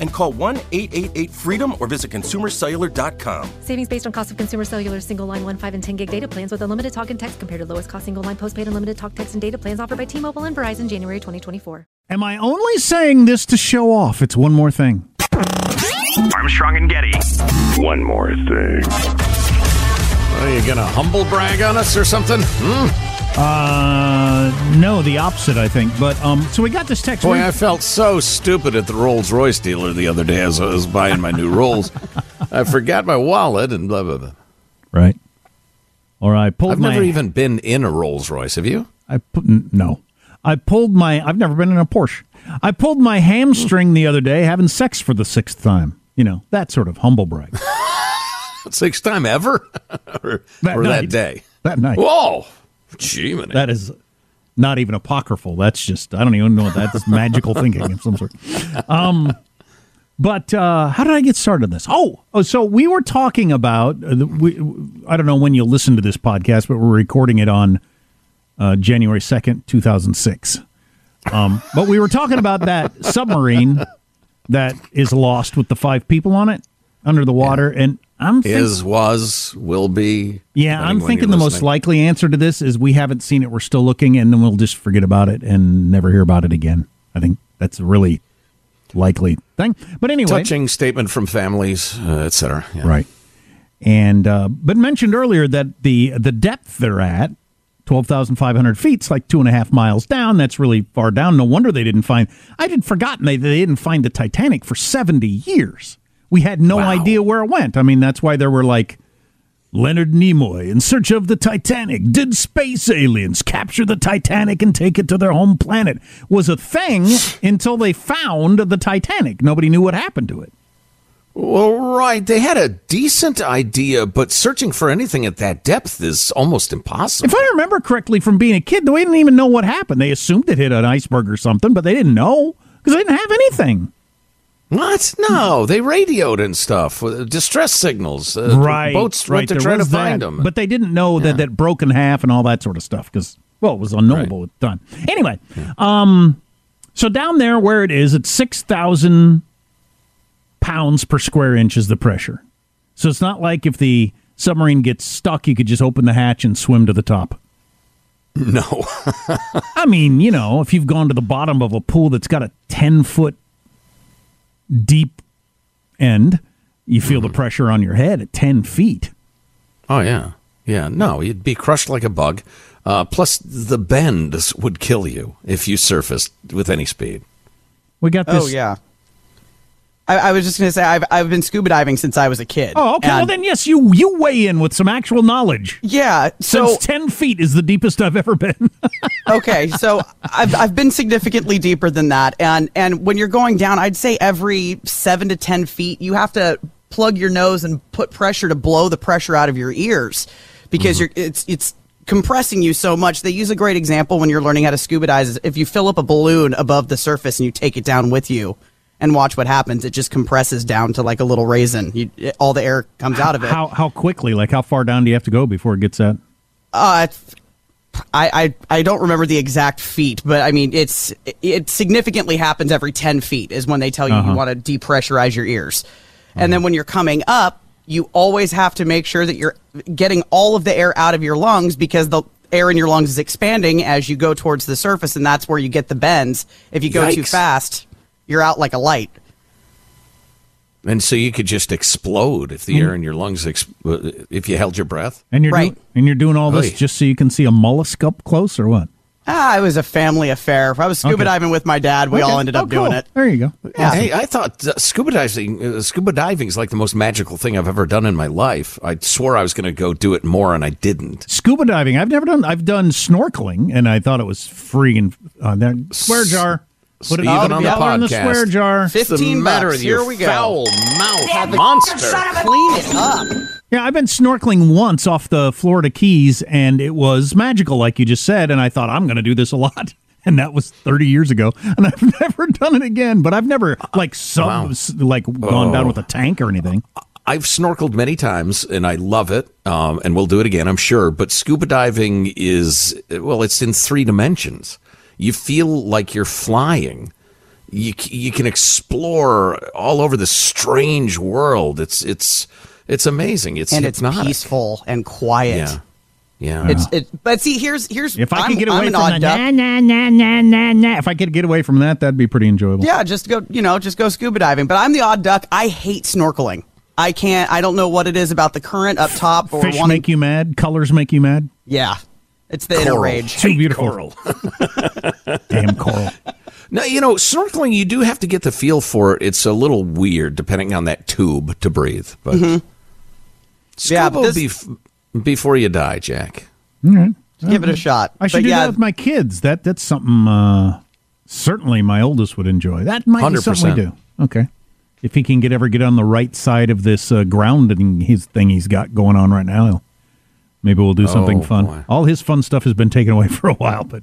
and call 1 888 freedom or visit consumercellular.com. Savings based on cost of consumer cellular single line 1, 5, and 10 gig data plans with unlimited talk and text compared to lowest cost single line postpaid unlimited talk, text, and data plans offered by T Mobile and Verizon January 2024. Am I only saying this to show off? It's one more thing. Armstrong and Getty. One more thing. Are you gonna humble brag on us or something? Hmm? Uh, no, the opposite, I think. But um, so we got this text. Boy, I felt so stupid at the Rolls Royce dealer the other day as I was buying my new Rolls. I forgot my wallet and blah blah blah. right. Or I pulled. I've my, never even been in a Rolls Royce. Have you? I put no. I pulled my. I've never been in a Porsche. I pulled my hamstring the other day having sex for the sixth time. You know that sort of humble brag. Sixth time ever, or, That or that day? That night. Whoa, gee, man. That is not even apocryphal. That's just I don't even know what that's magical thinking of some sort. Um, but uh, how did I get started on this? Oh, oh, so we were talking about. Uh, we, I don't know when you'll listen to this podcast, but we're recording it on uh, January second, two thousand six. Um, but we were talking about that submarine that is lost with the five people on it under the water, and I'm thinking, Is, was, will be. yeah, I'm thinking the most likely answer to this is we haven't seen it, we're still looking, and then we'll just forget about it and never hear about it again. I think that's a really likely thing. But anyway, touching statement from families, uh, etc. Yeah. right? And uh, but mentioned earlier that the the depth they're at. 12,500 feet, it's like two and a half miles down. That's really far down. No wonder they didn't find. I had forgotten they, they didn't find the Titanic for 70 years. We had no idea where it went. I mean, that's why there were like Leonard Nimoy in search of the Titanic. Did space aliens capture the Titanic and take it to their home planet? Was a thing until they found the Titanic. Nobody knew what happened to it. Well, right. They had a decent idea, but searching for anything at that depth is almost impossible. If I remember correctly from being a kid, they didn't even know what happened. They assumed it hit an iceberg or something, but they didn't know because they didn't have anything. What? No, they radioed and stuff. uh, Distress signals. Uh, right. Boats right. went to there try to was find them. But they didn't know that that broke in half and all that sort of stuff because, well, it was unknowable at the time. Anyway, um, so down there where it is, it's 6,000 pounds per square inch is the pressure. So it's not like if the submarine gets stuck, you could just open the hatch and swim to the top. no. I mean, you know, if you've gone to the bottom of a pool that's got a 10 foot deep end, you feel the pressure on your head at 10 feet. oh, yeah. Yeah. No, you'd be crushed like a bug. Uh, plus, the bends would kill you if you surfaced with any speed. We got this. Oh yeah. I, I was just going to say I've I've been scuba diving since I was a kid. Oh, okay. well, then yes, you you weigh in with some actual knowledge. yeah. So Since ten feet is the deepest I've ever been. okay, so I've I've been significantly deeper than that, and and when you're going down, I'd say every seven to ten feet, you have to plug your nose and put pressure to blow the pressure out of your ears because mm-hmm. you're it's it's compressing you so much. They use a great example when you're learning how to scuba dive. Is if you fill up a balloon above the surface and you take it down with you. And watch what happens. It just compresses down to like a little raisin. You, it- all the air comes out of it. how how quickly? Like how far down do you have to go before it gets that? Uh, I, I I don't remember the exact feet, but I mean it's it significantly happens every ten feet is when they tell you Uh-huh. you want to depressurize your ears, and then when you're coming up, you always have to make sure that you're getting all of the air out of your lungs because the air in your lungs is expanding as you go towards the surface, and that's where you get the bends. If you go too fast, you're out like a light. And so you could just explode if the Mm-hmm. air in your lungs, ex- uh, if you held your breath. And you're Right. doing, and you're doing all this Oy. just so you can see a mollusk up close, or what? Ah, it was a family affair. If I was scuba Okay. diving with my dad. We all Okay. ended Oh, up doing it. There you go. Yeah. Hey, I thought uh, scuba diving, uh, scuba diving is like the most magical thing I've ever done in my life. I swore I was going to go do it more, and I didn't. Scuba diving. I've never done. I've done snorkeling, and I thought it was free and uh, that Swear jar. Put it Even out on the dollar in the podcast. swear jar. 15 matter bucks. with Here we go. foul mouth monster? Clean it up. Yeah, I've been snorkeling once off the Florida Keys, and it was magical, like you just said. And I thought I'm going to do this a lot, and that was 30 years ago, and I've never done it again. But I've never like sub, Wow. like gone down with a tank or anything. I've snorkeled many times and I love it, um, and we'll do it again, I'm sure. But scuba diving is, well, it's in three dimensions. You feel like you're flying. You you can explore all over this strange world. It's it's it's amazing. It's and it's hypnotic. peaceful and quiet. Yeah, yeah. It's it, but see, here's here's If I I'm, could get I'm away from odd the duck. na na na na na na, if I could get away from that, that'd be pretty enjoyable. Yeah, just go, you know, just go scuba diving. But I'm the odd duck. I hate snorkeling. I can't. I don't know what it is about the current up top or Fish one. make you mad. Colors make you mad. yeah, it's the inner rage. Too beautiful. Coral. Damn coral. Now, you know, snorkeling, you do have to get the feel for it. It's a little weird depending on that tube to breathe. But Mm-hmm. Yeah, scuba but this- bef- before you die, Jack. All right. Give it a shot. I should But do yeah, that with my kids. That that's something uh, certainly my oldest would enjoy. That might be something we do. Okay. If he can get ever get on the right side of this uh, grounding his thing he's got going on right now, he'll- maybe we'll do something Oh, fun. boy. All his fun stuff has been taken away for a while, but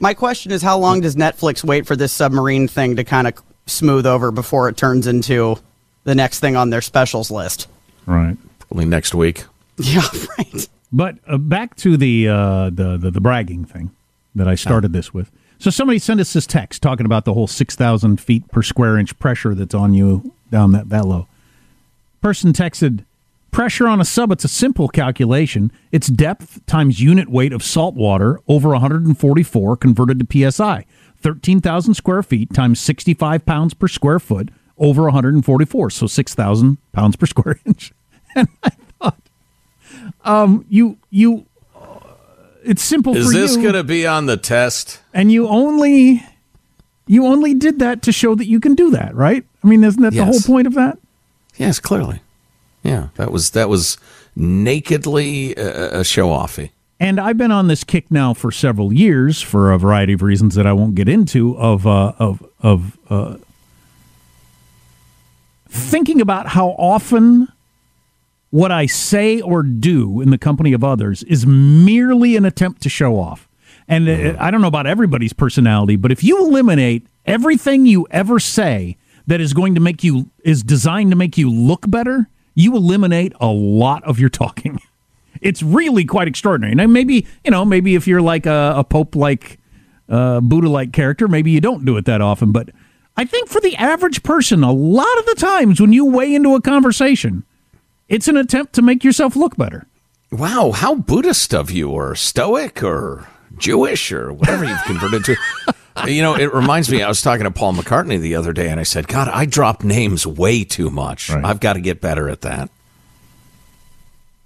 My question is, how long does Netflix wait for this submarine thing to kind of smooth over before it turns into the next thing on their specials list? right. Probably next week. Yeah, right. But uh, back to the, uh, the the the bragging thing that I started this with. So somebody sent us this text talking about the whole six thousand feet per square inch pressure that's on you down that that low. Person texted, "Pressure on a sub. It's a simple calculation. It's depth times unit weight of salt water over 144 converted to psi. 13,000 square feet times 65 pounds per square foot over 144. So 6,000 pounds per square inch." And I thought, um, you you, uh, it's simple Is for this you, going to be on the test? and you only you only did that to show that you can do that, right? I mean, isn't that the whole point of that? Yes, clearly. Yeah, that was that was nakedly uh, a show offy. And I've been on this kick now for several years for a variety of reasons that I won't get into of uh, of of uh, thinking about how often what I say or do in the company of others is merely an attempt to show off. And uh, I don't know about everybody's personality, but if you eliminate everything you ever say that is going to make you is designed to make you look better, you eliminate a lot of your talking. It's really quite extraordinary. Now, maybe you know, maybe if you're like a, a pope like uh, Buddha like character, maybe you don't do it that often. But I think for the average person, a lot of the times when you weigh into a conversation, it's an attempt to make yourself look better. Wow, how Buddhist of you, or Stoic, or Jewish, or whatever you've converted to. You know, it reminds me. I was talking to Paul McCartney the other day, and I said, "God, I drop names way too much. Right. I've got to get better at that."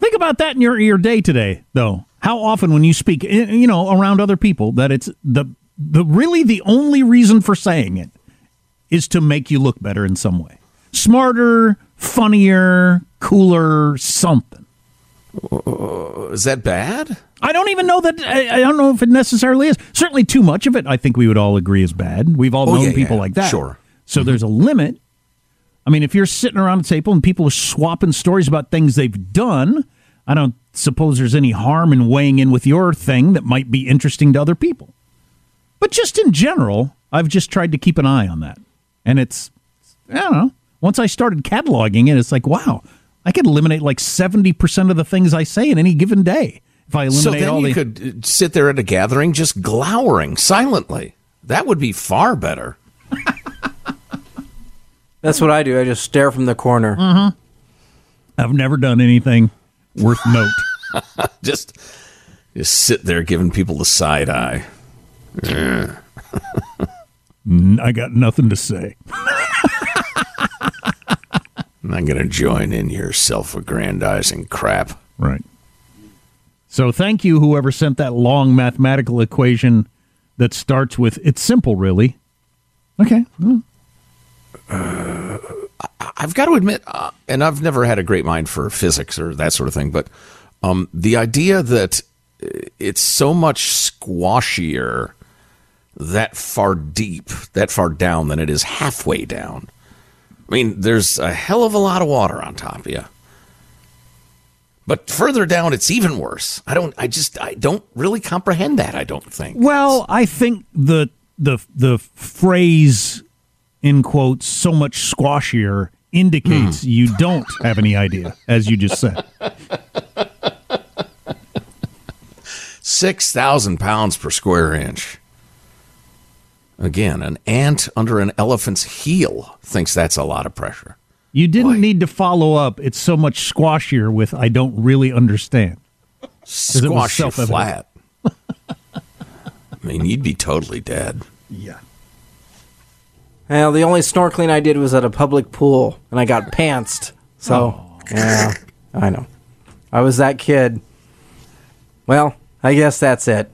Think about that in your your day today, though. How often when you speak, eh, you know, around other people, that it's the the really the only reason for saying it is to make you look better in some way. smarter, funnier, cooler, something. Is that bad? I don't even know that. I, I don't know if it necessarily is. Certainly, too much of it, I think we would all agree is bad. We've all Oh, known yeah, people yeah, like that. sure. So mm-hmm. there's a limit. I mean, if you're sitting around a table and people are swapping stories about things they've done, I don't suppose there's any harm in weighing in with your thing that might be interesting to other people. But just in general, I've just tried to keep an eye on that. And it's, I don't know, once I started cataloging it, it's like, wow, I could eliminate like 70% of the things I say in any given day. If I eliminate So then all you the. could uh, sit there at a gathering just glowering silently. That would be far better. That's what I do. I just stare from the corner. Mm-hmm. I've never done anything worth note. just just sit there giving people the side eye. I got nothing to say. I'm not going to join in your self-aggrandizing crap. Right. So thank you, whoever sent that long mathematical equation that starts with it's simple, really. Okay. Hmm. I've got to admit, uh, and I've never had a great mind for physics or that sort of thing, but um, the idea that uh, it's so much squashier that far deep, that far down than it is halfway down. I mean, there's a hell of a lot of water on top of you. But further down, it's even worse. I don't. I just. I don't really comprehend that. I don't think. Well, I think the the the phrase in quotes so much squashier indicates hmm. you don't have any idea, as you just said. Six thousand pounds per square inch. Again, an ant under an elephant's heel thinks that's a lot of pressure. You didn't need to follow up. It's so much squashier with I don't really understand." Squash you self-evident. flat. I mean, you'd be totally dead. Yeah. Well, the only snorkeling I did was at a public pool, and I got pantsed. So, oh. yeah, I know. I was that kid. Well, I guess that's it.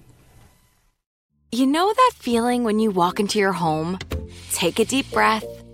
You know that feeling when you walk into your home, take a deep breath,